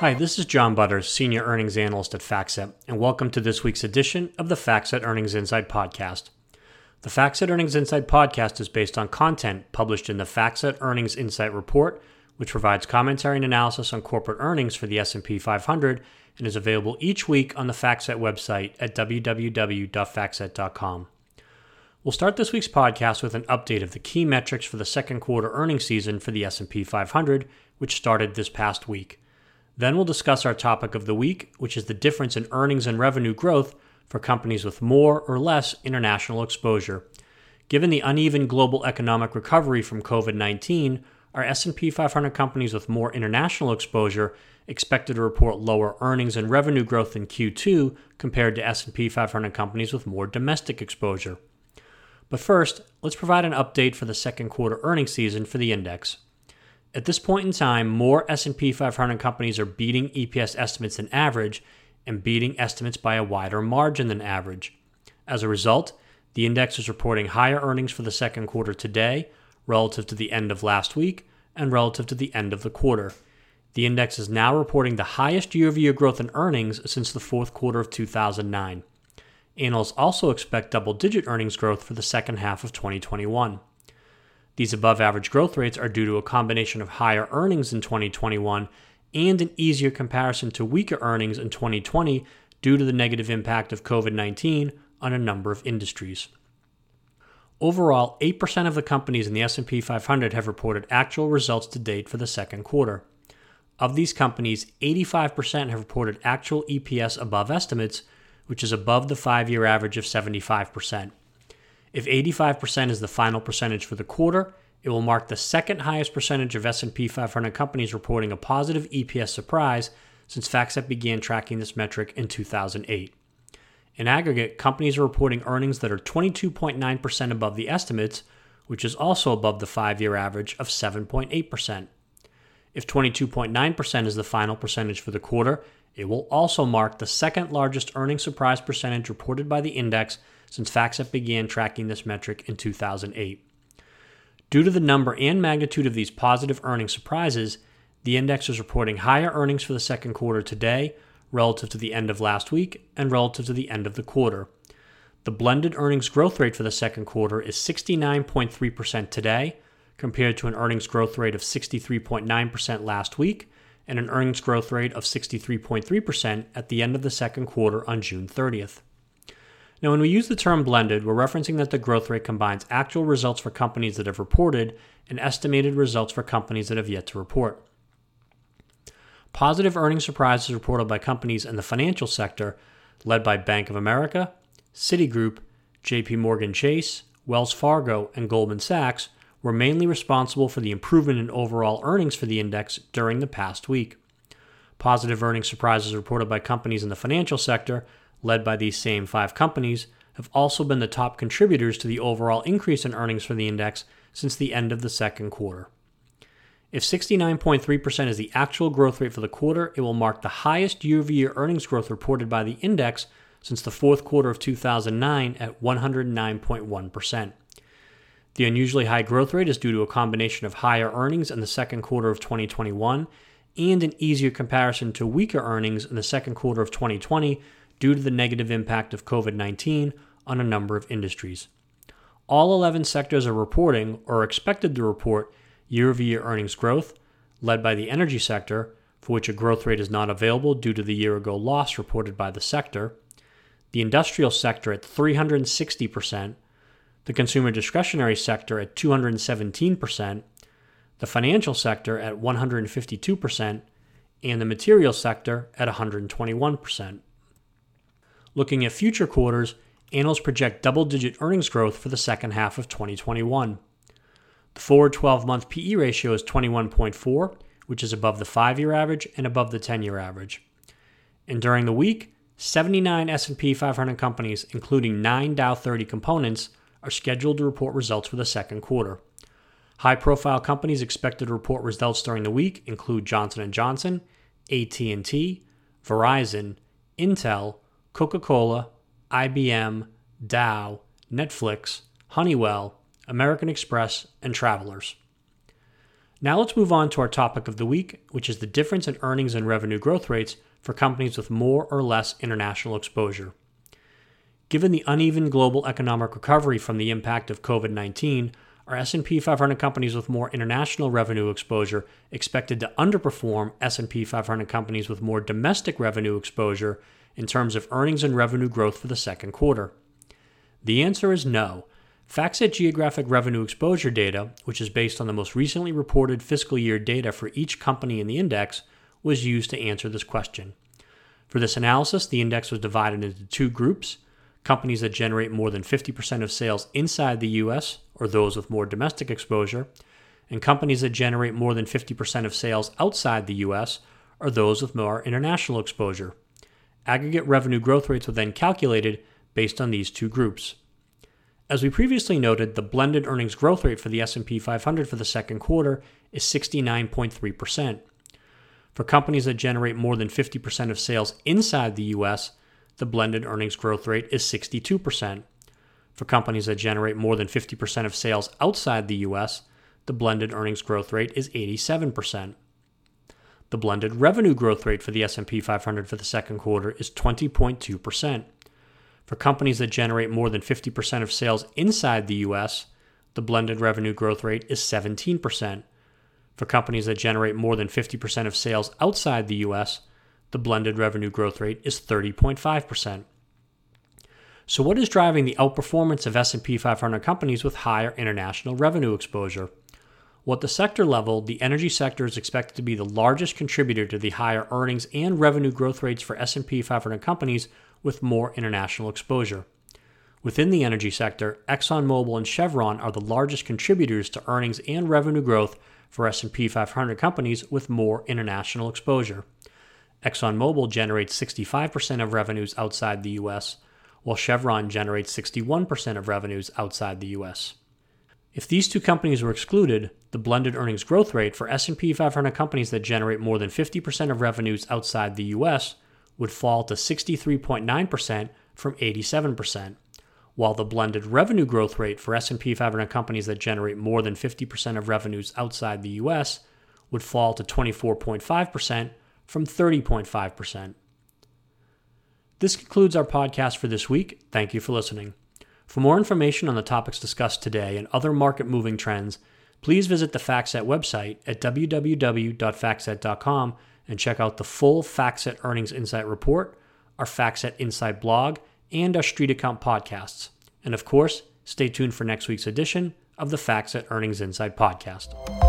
Hi, this is John Butters, Senior Earnings Analyst at FactSet, and welcome to this week's edition of the FactSet Earnings Insight Podcast. The FactSet Earnings Insight Podcast is based on content published in the FactSet Earnings Insight Report, which provides commentary and analysis on corporate earnings for the S&P 500 and is available each week on the FactSet website at www.factset.com. We'll start this week's podcast with an update of the key metrics for the second quarter earnings season for the S&P 500, which started this past week. Then we'll discuss our topic of the week, which is the difference in earnings and revenue growth for companies with more or less international exposure. Given the uneven global economic recovery from COVID-19, are S&P 500 companies with more international exposure expected to report lower earnings and revenue growth in Q2 compared to S&P 500 companies with more domestic exposure. But first, let's provide an update for the second quarter earnings season for the index. At this point in time, more S&P 500 companies are beating EPS estimates than average and beating estimates by a wider margin than average. As a result, the index is reporting higher earnings for the second quarter today relative to the end of last week and relative to the end of the quarter. The index is now reporting the highest year over year growth in earnings since the fourth quarter of 2009. Analysts also expect double digit earnings growth for the second half of 2021. These above average growth rates are due to a combination of higher earnings in 2021 and an easier comparison to weaker earnings in 2020 due to the negative impact of COVID 19 on a number of industries. Overall, 8% of the companies in the S&P 500 have reported actual results to date for the second quarter. Of these companies, 85% have reported actual EPS above estimates, which is above the 5-year average of 75%. If 85% is the final percentage for the quarter, it will mark the second highest percentage of S&P 500 companies reporting a positive EPS surprise since FactSet began tracking this metric in 2008. In aggregate, companies are reporting earnings that are 22.9% above the estimates, which is also above the 5-year average of 7.8%. If 22.9% is the final percentage for the quarter, it will also mark the second largest earnings surprise percentage reported by the index since FactSet began tracking this metric in 2008. Due to the number and magnitude of these positive earnings surprises, the index is reporting higher earnings for the second quarter today relative to the end of last week and relative to the end of the quarter. The blended earnings growth rate for the second quarter is 69.3% today, compared to an earnings growth rate of 63.9% last week and an earnings growth rate of 63.3% at the end of the second quarter on June 30th. Now, when we use the term blended, we're referencing that the growth rate combines actual results for companies that have reported and estimated results for companies that have yet to report. Positive earnings surprises reported by companies in the financial sector, led by Bank of America, Citigroup, JP Morgan Chase, Wells Fargo, and Goldman Sachs, were mainly responsible for the improvement in overall earnings for the index during the past week. Positive earnings surprises reported by companies in the financial sector, led by these same five companies, have also been the top contributors to the overall increase in earnings for the index since the end of the second quarter. If 69.3% is the actual growth rate for the quarter, it will mark the highest year over year earnings growth reported by the index since the fourth quarter of 2009 at 109.1%. The unusually high growth rate is due to a combination of higher earnings in the second quarter of 2021 and an easier comparison to weaker earnings in the second quarter of 2020 due to the negative impact of COVID 19 on a number of industries. All 11 sectors are reporting or expected to report year over year earnings growth, led by the energy sector, for which a growth rate is not available due to the year ago loss reported by the sector, the industrial sector at 360%, the consumer discretionary sector at 217%, the financial sector at 152%, and the material sector at 121%. Looking at future quarters, analysts project double digit earnings growth for the second half of 2021. The forward 12 month PE ratio is 21.4, which is above the 5 year average and above the 10 year average. And during the week, 79 S&P 500 companies, including 9 Dow 30 components, are scheduled to report results for the second quarter. High-profile companies expected to report results during the week include Johnson & Johnson, AT&T, Verizon, Intel, Coca Cola, IBM, Dow, Netflix, Honeywell, American Express, and Travelers. Now let's move on to our topic of the week, which is the difference in earnings and revenue growth rates for companies with more or less international exposure. Given the uneven global economic recovery from the impact of COVID-19, are S&P 500 companies with more international revenue exposure expected to underperform S&P 500 companies with more domestic revenue exposure in terms of earnings and revenue growth for the second quarter? The answer is no. FactSet geographic revenue exposure data, which is based on the most recently reported fiscal year data for each company in the index, was used to answer this question. For this analysis, the index was divided into two groups companies that generate more than 50% of sales inside the US, or those with more domestic exposure, and companies that generate more than 50% of sales outside the US, are those with more international exposure. Aggregate revenue growth rates were then calculated based on these two groups. As we previously noted, the blended earnings growth rate for the S&P 500 for the second quarter is 69.3%. For companies that generate more than 50% of sales inside the US, the blended earnings growth rate is 62%. For companies that generate more than 50% of sales outside the US, the blended earnings growth rate is 87%. The blended revenue growth rate for the S&P 500 for the second quarter is 20.2%. For companies that generate more than 50% of sales inside the US, the blended revenue growth rate is 17%. For companies that generate more than 50% of sales outside the US, the blended revenue growth rate is 30.5%. So what is driving the outperformance of S&P 500 companies with higher international revenue exposure? Well, at the sector level, the energy sector is expected to be the largest contributor to the higher earnings and revenue growth rates for S&P 500 companies with more international exposure. Within the energy sector, ExxonMobil and Chevron are the largest contributors to earnings and revenue growth for S&P 500 companies with more international exposure. ExxonMobil generates 65% of revenues outside the US, while Chevron generates 61% of revenues outside the US. If these two companies were excluded, the blended earnings growth rate for S&P 500 companies that generate more than 50% of revenues outside the US would fall to 63.9% from 87%, while the blended revenue growth rate for S&P 500 companies that generate more than 50% of revenues outside the US would fall to 24.5% from 30.5%. This concludes our podcast for this week. Thank you for listening. For more information on the topics discussed today and other market moving trends, please visit the FactSet website at www.factset.com and check out the full FactSet Earnings Insight Report, our FactSet Insight blog, and our Street Account podcasts. And of course, stay tuned for next week's edition of the FactSet Earnings Insight podcast.